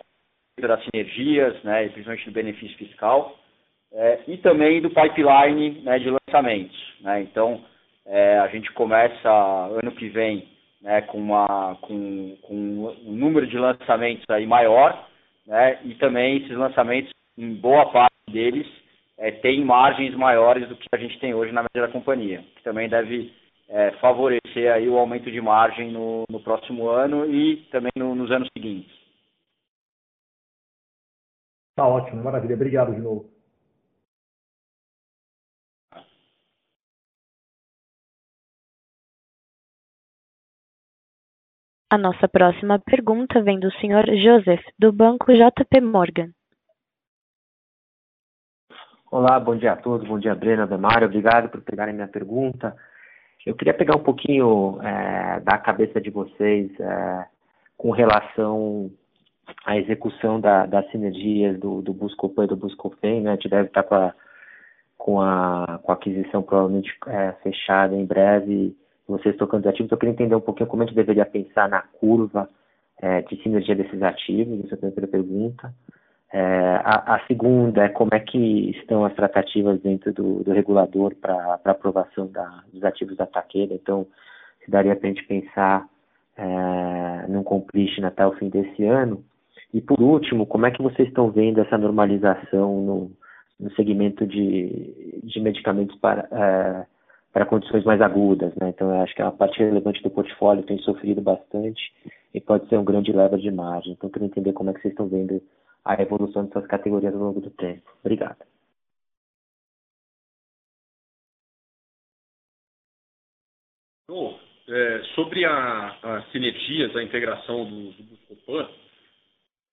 é, das sinergias, né, principalmente do benefício fiscal, é, e também do pipeline né, de lançamentos. Né, então, é, a gente começa ano que vem né, com, uma, com, com um número de lançamentos aí maior, né, e também esses lançamentos, em boa parte deles, é, têm margens maiores do que a gente tem hoje na média da companhia, que também deve é, favorecer aí o aumento de margem no, no próximo ano e também no, nos anos seguintes. Tá ótimo, maravilha. Obrigado de novo. A nossa próxima pergunta vem do Sr. Joseph, do Banco JP Morgan. Olá, bom dia a todos, bom dia Breno, Demário, obrigado por pegarem minha pergunta. Eu queria pegar um pouquinho é, da cabeça de vocês é, com relação à execução da, das sinergias do, do Buscopan e do Buscofem, né? A gente deve estar com a, com a, com a aquisição provavelmente é, fechada em breve, vocês tocando ativos. Eu queria entender um pouquinho como a gente deveria pensar na curva é, de sinergia desses ativos, essa é a primeira pergunta. É, a, a, segunda é como é que estão as tratativas dentro do, do regulador para aprovação da, dos ativos da Taqueda. Então, se daria para a gente pensar é, num completion até o fim desse ano. E por último, como é que vocês estão vendo essa normalização no, no segmento de, de medicamentos para, é, para condições mais agudas, né? Então, eu acho que a parte relevante do portfólio tem sofrido bastante e pode ser um grande lever de margem. Então, eu queria entender como é que vocês estão vendo a evolução dessas categorias ao longo do tempo. Obrigado. É, sobre as sinergias, a integração do, do Buscopan,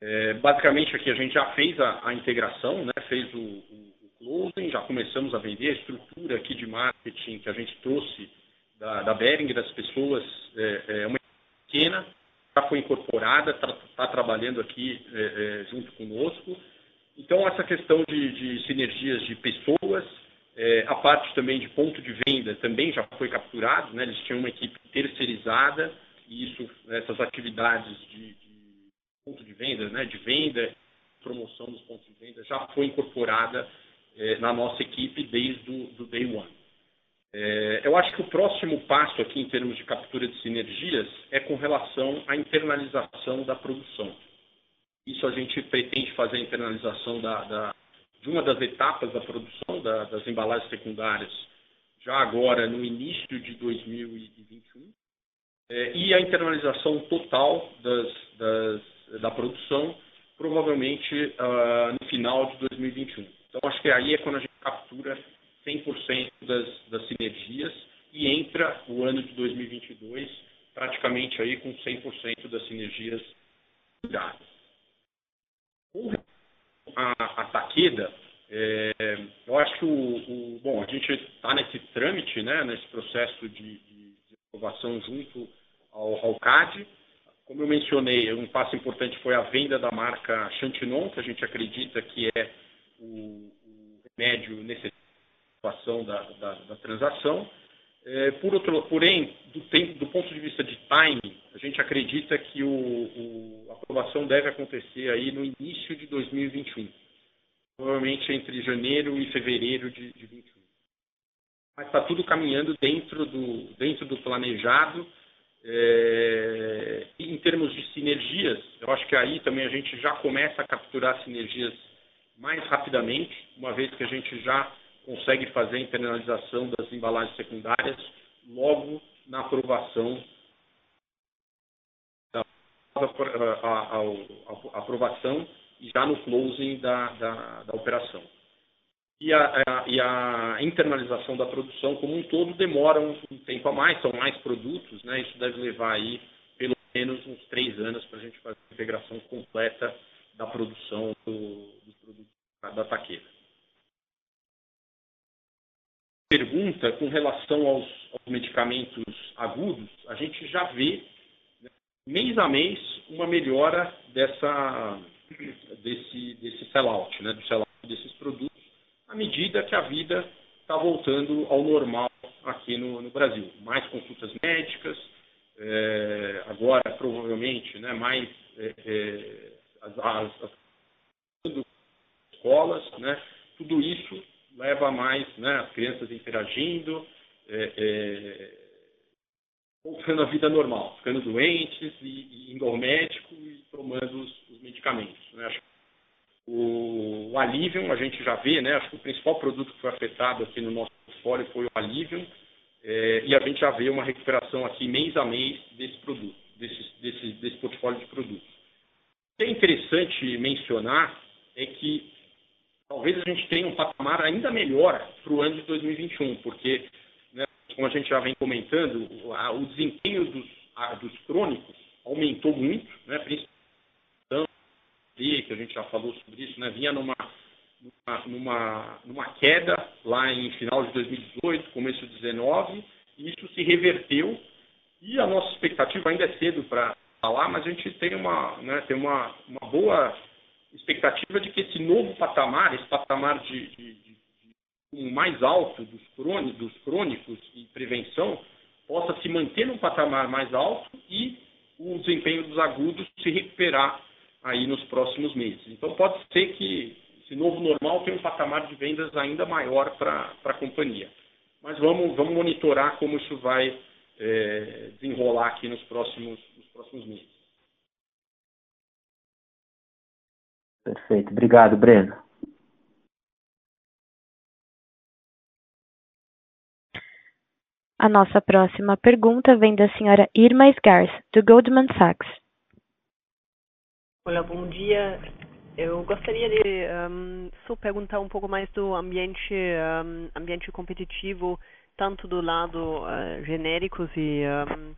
é, basicamente aqui a gente já fez a, a integração, né, fez o, o, o, closing, já começamos a vender a estrutura aqui de marketing que a gente trouxe da, da Bering, das pessoas, é, é uma pequena, já foi incorporada, está tá trabalhando aqui é, é, junto conosco. Então, essa questão de, de sinergias de pessoas, é, a parte também de ponto de venda também já foi capturado, né? eles tinham uma equipe terceirizada e isso, essas atividades de, de ponto de venda, né? de venda, promoção dos pontos de venda, já foi incorporada é, na nossa equipe desde o do day one. É, eu acho que o próximo passo aqui em termos de captura de sinergias é com relação à internalização da produção. Isso a gente pretende fazer a internalização da, da, de uma das etapas da produção da, das embalagens secundárias já agora no início de 2021 é, e a internalização total das, das, da produção provavelmente uh, no final de 2021. Então acho que aí é quando a gente captura 100% das, das sinergias e entra o ano de 2022 praticamente aí com 100% das sinergias dadas. Com a, a Taqueda, é, eu acho que o, o, bom, a gente está nesse trâmite, né, nesse processo de, de, de aprovação junto ao, ao, CAD. Como eu mencionei, um passo importante foi a venda da marca Chantinon, que a gente acredita que é o, o remédio necessário participação da, da, da transação. É, por outro, porém, do, tempo, do, ponto de vista de timing, a gente acredita que o, o, a aprovação deve acontecer aí no início de 2021, provavelmente entre janeiro e fevereiro de 2021. mas está tudo caminhando dentro do, dentro do planejado. É, em termos de sinergias, eu acho que aí também a gente já começa a capturar sinergias mais rapidamente, uma vez que a gente já consegue fazer a internalização das embalagens secundárias logo na aprovação da a, a, a, aprovação e já no closing da, da, da operação. E a, e a, internalização da produção como um todo demora um, um tempo a mais, são mais produtos, né? Isso deve levar aí pelo menos uns três anos para a gente fazer a integração completa da produção do, dos produtos da taqueira. Pergunta com relação aos, aos medicamentos agudos, a gente já vê né, mês a mês uma melhora dessa, desse, desse sell-out, né, do sell-out desses produtos, à medida que a vida está voltando ao normal aqui no, no Brasil. Mais consultas médicas, é, agora provavelmente né, mais é, as, as, as escolas, né? Tudo isso leva mais né, as crianças interagindo, é, é, voltando à vida normal, ficando doentes e, e indo ao médico e tomando os, os medicamentos. Né? Acho o, o Alivium, a gente já vê, né? Acho que o principal produto que foi afetado aqui no nosso portfólio foi o Alivium, é, e a gente já vê uma recuperação aqui mês a mês desse produto, desse, desse, desse portfólio de produtos. O que é interessante mencionar é que talvez a gente tenha um patamar ainda melhor para o ano de 2021, porque, né, como a gente já vem comentando, o, desempenho dos, dos crônicos aumentou muito, né, principalmente que a gente já falou sobre isso, né, vinha numa, numa, numa, numa queda lá em final de 2018, começo de 2019, e isso se reverteu, e a nossa expectativa ainda é cedo para falar, mas a gente tem uma, né, tem uma, uma boa expectativa de que esse novo patamar, esse patamar de, de, de, de mais alto dos crônicos, dos crônicos e prevenção, possa se manter num patamar mais alto e o desempenho dos agudos se recuperar aí nos próximos meses. Então pode ser que esse novo normal tenha um patamar de vendas ainda maior para a companhia. Mas vamos, vamos monitorar como isso vai é, desenrolar aqui nos próximos, nos próximos meses. Perfeito. Obrigado, Breno. A nossa próxima pergunta vem da senhora Irma Sgars, do Goldman Sachs. Olá, bom dia. Eu gostaria de um, só perguntar um pouco mais do ambiente, um, ambiente competitivo, tanto do lado uh, genéricos e um,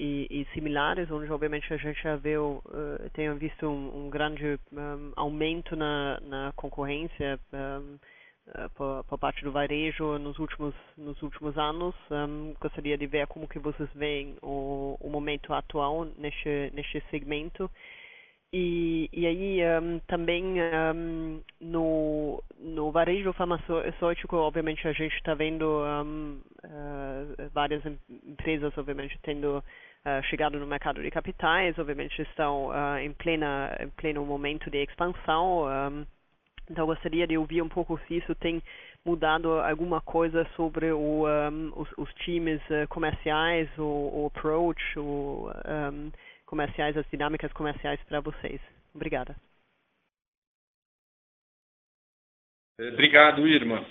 e, e, similares, onde obviamente a gente já viu, uh, tem visto um, um grande um, aumento na, na concorrência um, uh, por, por, parte do varejo nos últimos, nos últimos anos. gostaria de ver como que vocês veem o, o momento atual neste, neste segmento. E, e aí um, também um, no, no varejo farmacêutico, obviamente a gente está vendo uh, várias empresas, obviamente, tendo uh, chegado no mercado de capitais, obviamente estão uh, em, plena, em pleno momento de expansão. Um, então, gostaria de ouvir um pouco se isso tem mudado alguma coisa sobre o, um, os, os, times comerciais, o, o, approach, o um, comerciais, as dinâmicas comerciais para vocês. Obrigada. Obrigado, Irma.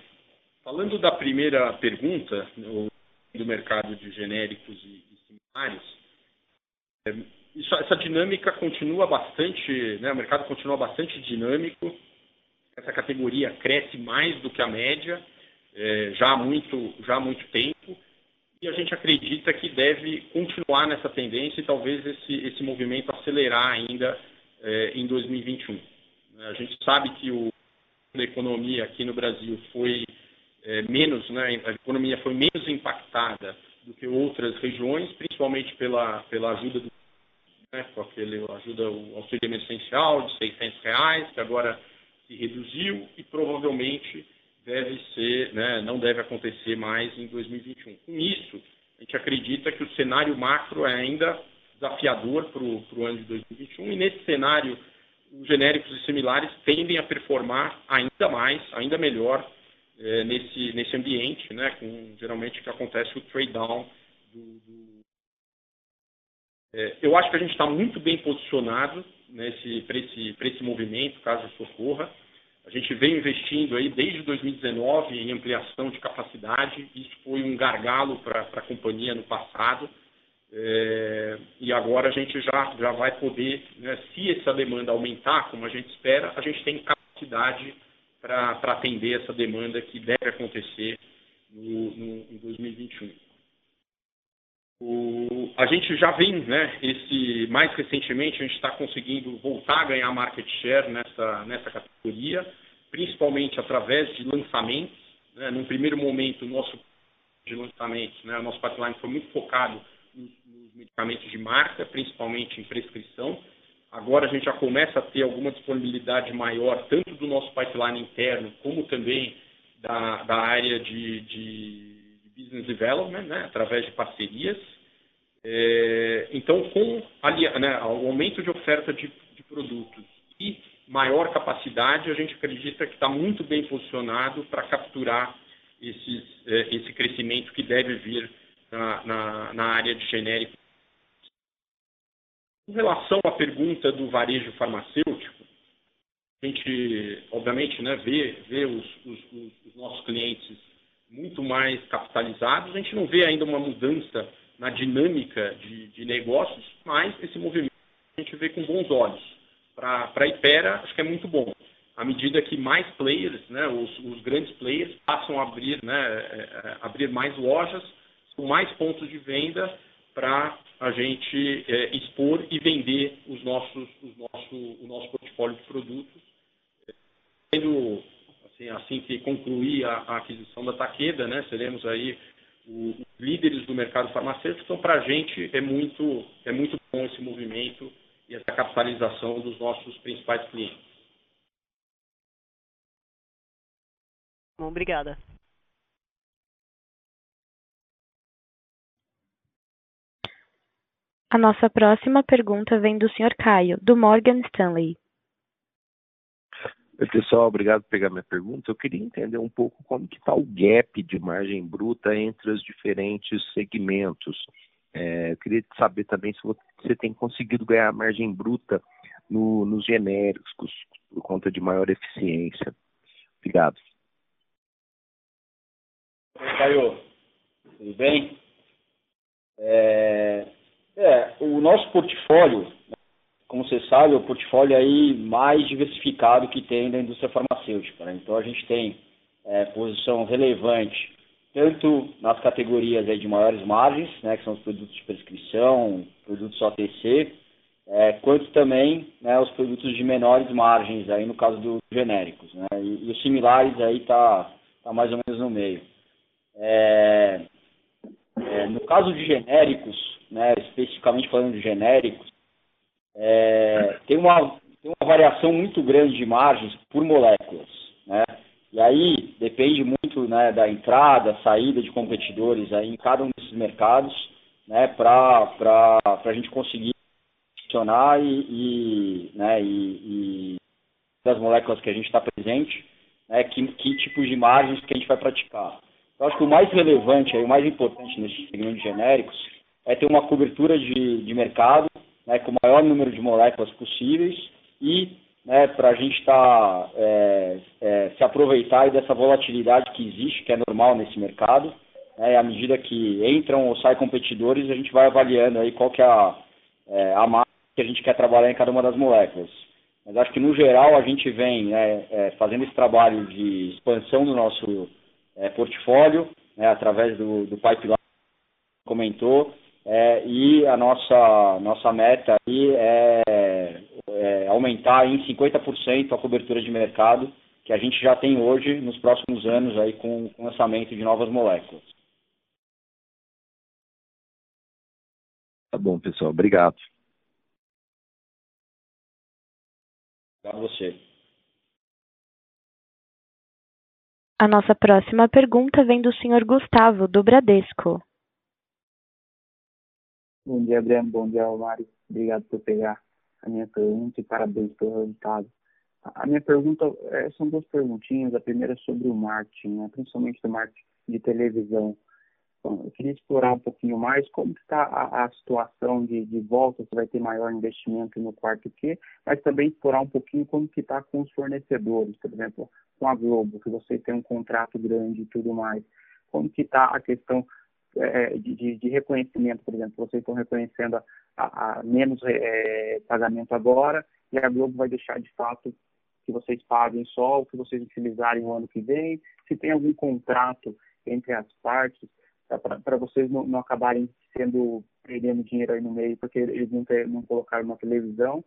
Falando da primeira pergunta, do mercado de genéricos e, e similares, isso, essa dinâmica continua bastante, né, o mercado continua bastante dinâmico, essa categoria cresce mais do que a média é, já, há muito, já há muito tempo e a gente acredita que deve continuar nessa tendência e talvez esse, esse movimento acelerar ainda é, em 2021. A gente sabe que o, a economia aqui no Brasil foi é, menos, né, a economia foi menos impactada do que outras regiões, principalmente pela, pela ajuda do né, com aquele ajuda o auxílio emergencial de 600 reais, que agora se reduziu e provavelmente deve ser, né, não deve acontecer mais em 2021. Com isso, a gente acredita que o cenário macro é ainda desafiador para o ano de 2021 e nesse cenário os genéricos e similares tendem a performar ainda mais, ainda melhor é, nesse, nesse ambiente, né, com geralmente que acontece o trade down do, do... É, eu acho que a gente está muito bem posicionado nesse para esse, esse movimento, caso isso ocorra. A gente vem investindo aí desde 2019 em ampliação de capacidade. Isso foi um gargalo para a companhia no passado. É, e agora a gente já, já vai poder, né, se essa demanda aumentar, como a gente espera, a gente tem capacidade para atender essa demanda que deve acontecer no, no, em 2021. O, a gente já vem, né, esse, mais recentemente, a gente está conseguindo voltar a ganhar market share nessa, nessa categoria, principalmente através de lançamentos. Né, num primeiro momento, nosso de lançamentos, né, nosso pipeline foi muito focado nos medicamentos de marca, principalmente em prescrição. Agora a gente já começa a ter alguma disponibilidade maior, tanto do nosso pipeline interno, como também da, da área de, de business development, né, através de parcerias. É, então, com né, o aumento de oferta de, de, produtos e maior capacidade, a gente acredita que está muito bem posicionado para capturar esses, é, esse crescimento que deve vir na, na, na área de genérico. Em relação à pergunta do varejo farmacêutico, a gente, obviamente, né, vê, vê os, os, os nossos clientes muito mais capitalizados. A gente não vê ainda uma mudança na dinâmica de, de negócios, mas esse movimento a gente vê com bons olhos. Para a Ipera, acho que é muito bom. À medida que mais players, né, os, os grandes players, passam a abrir, né, é, é, abrir mais lojas, com mais pontos de venda para a gente é, expor e vender os nossos, os nosso, o nosso portfólio de produtos. Sendo assim, assim que concluir a, a, aquisição da Taqueda, né, seremos aí os líderes do mercado farmacêutico. Então, para a gente é muito, é muito bom esse movimento e essa capitalização dos nossos principais clientes. Obrigada. A nossa próxima pergunta vem do Sr. Caio, do Morgan Stanley. Oi, pessoal, obrigado por pegar minha pergunta. Eu queria entender um pouco como que está o gap de margem bruta entre os diferentes segmentos. É, eu queria saber também se você tem conseguido ganhar margem bruta no, nos genéricos por conta de maior eficiência. Obrigado. Oi, Caio. Tudo bem? É, é, o nosso portfólio como você sabe, é o portfólio aí mais diversificado que tem da indústria farmacêutica. Né? Então a gente tem é, posição relevante tanto nas categorias aí de maiores margens, né, que são os produtos de prescrição, produtos OTC, é, quanto também né, os produtos de menores margens, aí no caso dos genéricos. Né, e, e, os similares aí está tá mais ou menos no meio. É, é, no caso de genéricos, né, especificamente falando de genéricos, é, tem, uma, tem uma variação muito grande de margens por moléculas. Né? E aí depende muito né, da entrada, saída de competidores aí em cada um desses mercados né, para a gente conseguir funcionar e, e, né, e, e das moléculas que a gente está presente, né, que, que tipos de margens que a gente vai praticar. Eu acho que o mais relevante, o mais importante nesse segmento de genéricos é ter uma cobertura de, de mercado né, com o maior número de moléculas possíveis e né, para a gente tá, é, é, se aproveitar dessa volatilidade que existe, que é normal nesse mercado. Né, à medida que entram ou saem competidores, a gente vai avaliando aí qual que é a, é, a marca que a gente quer trabalhar em cada uma das moléculas. Mas acho que no geral a gente vem né, é, fazendo esse trabalho de expansão do nosso é, portfólio, né, através do, do pipeline que comentou, é, e a nossa, nossa meta aí é, é aumentar em 50% a cobertura de mercado que a gente já tem hoje nos próximos anos aí com o lançamento de novas moléculas. Tá bom, pessoal. Obrigado. Obrigado a você. A nossa próxima pergunta vem do senhor Gustavo, do Bradesco. Bom dia, Breno. Bom dia, Mário. Obrigado por pegar a minha pergunta e parabéns pelo resultado. A minha pergunta é, são duas perguntinhas. A primeira é sobre o marketing, né? principalmente do marketing de televisão. Então, eu queria explorar um pouquinho mais como está a, a, situação de, de volta, se vai ter maior investimento no quarto Q, mas também explorar um pouquinho como que está com os fornecedores, por exemplo, com a Globo, que você tem um contrato grande e tudo mais. Como que está a questão é, de, de, reconhecimento, por exemplo, vocês estão reconhecendo a, a, a menos é, pagamento agora e a Globo vai deixar de fato que vocês paguem só o que vocês utilizarem no ano que vem, se tem algum contrato entre as partes, para vocês não, não, acabarem sendo perdendo dinheiro aí no meio, porque eles não, ter, não colocaram na televisão.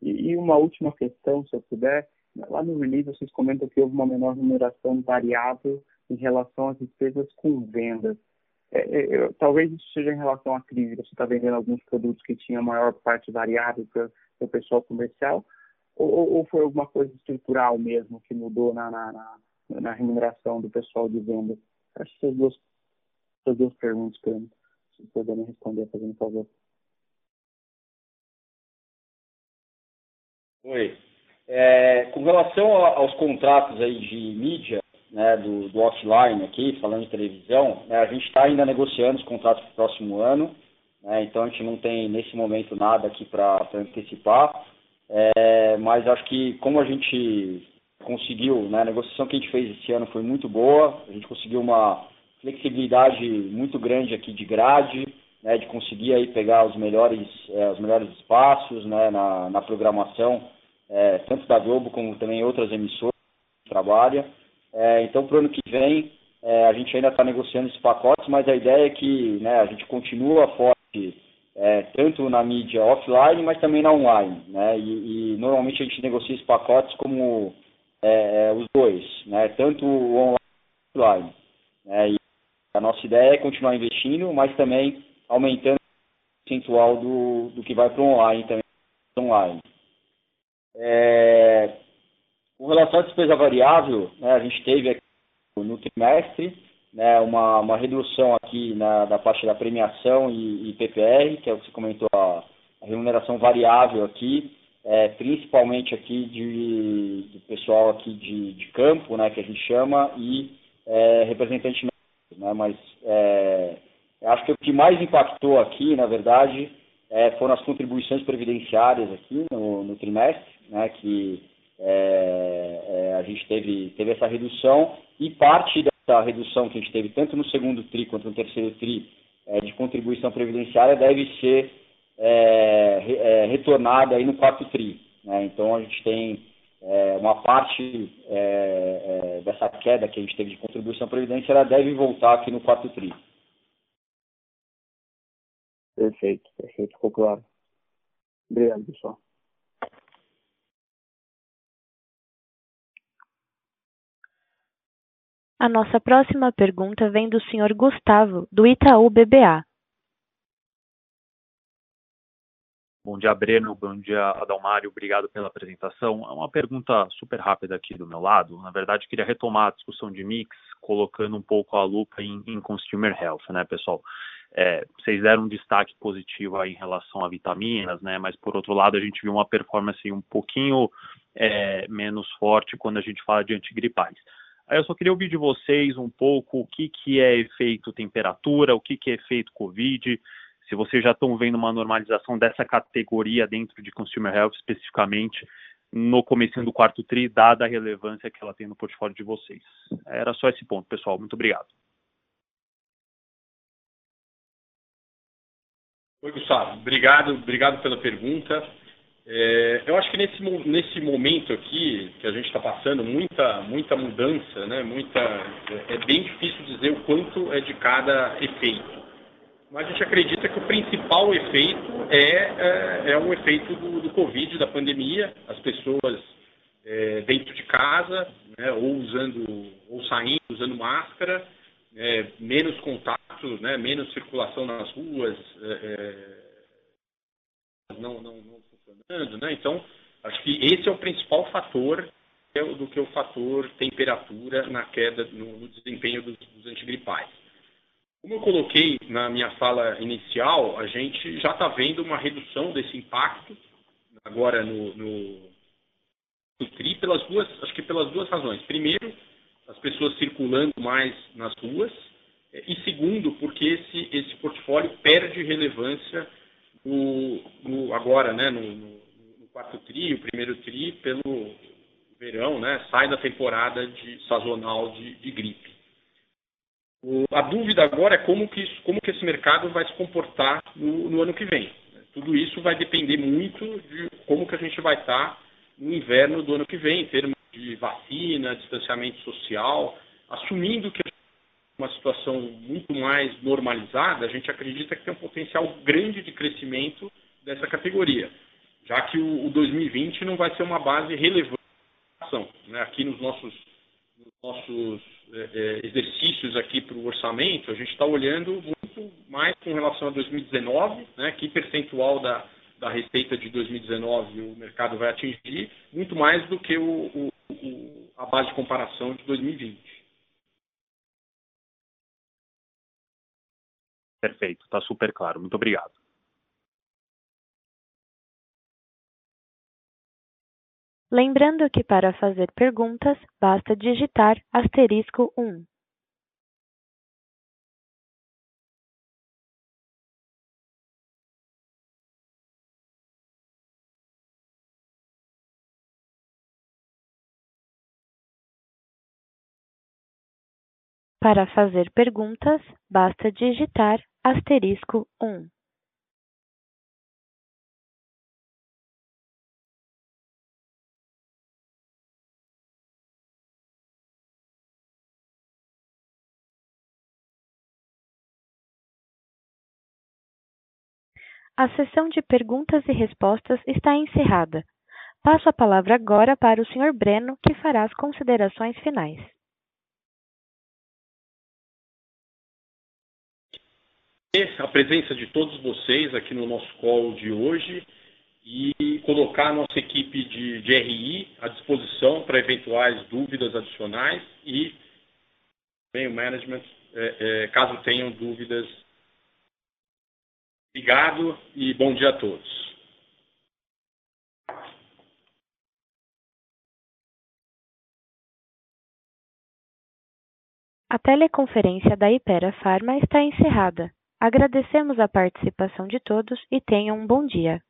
E, e, uma última questão, se eu puder, lá no release vocês comentam que houve uma menor numeração variável em relação às despesas com vendas. É, é, eu, talvez isso seja em relação à crise, você está vendendo alguns produtos que tinham maior parte variável para o pessoal comercial, ou, ou, foi alguma coisa estrutural mesmo que mudou na, na, na, na remuneração do pessoal de venda? Acho que essas duas, essas duas perguntas, Pedro, se puderem responder, fazendo favor. Oi. É, com relação aos contratos aí de mídia, né, do, do offline aqui, falando de televisão, né, a gente está ainda negociando os contratos para o próximo ano, né, então a gente não tem nesse momento nada aqui para antecipar, é, mas acho que como a gente conseguiu, né, a negociação que a gente fez esse ano foi muito boa, a gente conseguiu uma flexibilidade muito grande aqui de grade, né, de conseguir aí pegar os melhores, é, os melhores espaços né, na, na programação, é, tanto da Globo como também outras emissoras que trabalha. É, então, para o ano que vem, é, a gente ainda está negociando esses pacotes, mas a ideia é que né, a gente continua forte é, tanto na mídia offline, mas também na online. Né? E, e normalmente a gente negocia esses pacotes como é, é os dois, né? tanto o online quanto o offline. Né? E a nossa ideia é continuar investindo, mas também aumentando o percentual do, do que vai para o online também. Online. É, com relação à despesa variável, né, a gente teve aqui no trimestre né, uma, uma redução aqui na, da parte da premiação e, e PPR, que é o que você comentou, a, a remuneração variável aqui, é, principalmente aqui de, do pessoal aqui de, de campo, né, que a gente chama, e é, representante né, mas é, acho que o que mais impactou aqui, na verdade, é, foram as contribuições previdenciárias aqui no, no trimestre, né, que é, é, a gente teve, teve essa redução e parte dessa redução que a gente teve tanto no segundo TRI quanto no terceiro TRI é, de contribuição previdenciária deve ser é, é, retornada aí no quarto TRI. Né? Então a gente tem é, uma parte dessa queda que a gente teve de contribuição previdenciária deve voltar aqui no quarto TRI. Perfeito, perfeito, ficou claro. Obrigado, pessoal. A nossa próxima pergunta vem do Sr. Gustavo, do Itaú BBA. Bom dia, Breno. Bom dia, Adalmário. Obrigado pela apresentação. É uma pergunta super rápida aqui do meu lado. Na verdade, queria retomar a discussão de mix, colocando um pouco a lupa em, em consumer health, né, pessoal? É, vocês deram um destaque positivo aí em relação a vitaminas, né? Mas por outro lado, a gente viu uma performance um pouquinho é, menos forte quando a gente fala de antigripais. Eu só queria ouvir de vocês um pouco o que, que é efeito temperatura, o que, que é efeito Covid, se vocês já estão vendo uma normalização dessa categoria dentro de Consumer Health especificamente no começo do quarto TRI, dada a relevância que ela tem no portfólio de vocês. Era só esse ponto, pessoal. Muito obrigado. Oi, Gustavo. Obrigado, obrigado pela pergunta. É, eu acho que nesse, nesse momento aqui que a gente está passando, muita, muita mudança, né? muita, é, é bem difícil dizer o quanto é de cada efeito. Mas a gente acredita que o principal efeito é, é, é um efeito do, do, Covid, da pandemia, as pessoas é, dentro de casa, né, ou usando, ou saindo, usando máscara, é, menos contato, né, menos circulação nas ruas, é, é, não, não, não funcionando, né? Então, acho que esse é o principal fator do que o fator temperatura na queda, no, desempenho dos, dos, antigripais. Como eu coloquei na minha fala inicial, a gente já está vendo uma redução desse impacto agora no, no, no TRI, pelas duas, acho que pelas duas razões. Primeiro, as pessoas circulando mais nas ruas, e segundo, porque esse, esse portfólio perde relevância agora, né, no, no, quarto tri, o primeiro tri, pelo verão, né, sai da temporada de, sazonal de, de gripe. O, a dúvida agora é como que, isso, como que esse mercado vai se comportar no, no ano que vem. Tudo isso vai depender muito de como que a gente vai estar no inverno do ano que vem, em termos de vacina, distanciamento social, assumindo que uma situação muito mais normalizada, a gente acredita que tem um potencial grande de crescimento dessa categoria, já que o, 2020 não vai ser uma base relevante. Né? Aqui nos nossos, nos nossos é, é exercícios aqui para o orçamento, a gente está olhando muito mais com relação a 2019, né? que percentual da, da receita de 2019 o mercado vai atingir, muito mais do que o, o, a base de comparação de 2020. Perfeito, está super claro. Muito obrigado. Lembrando que para fazer perguntas, basta digitar asterisco 1. Para fazer perguntas, basta digitar asterisco um. A sessão de perguntas e respostas está encerrada. Passo a palavra agora para o Sr. Breno, que fará as considerações finais. A presença de todos vocês aqui no nosso call de hoje e colocar a nossa equipe de, de RI à disposição para eventuais dúvidas adicionais e bem o management, é, é, caso tenham dúvidas. Obrigado e bom dia a todos. A teleconferência da Ipera Pharma está encerrada. Agradecemos a participação de todos e tenham um bom dia.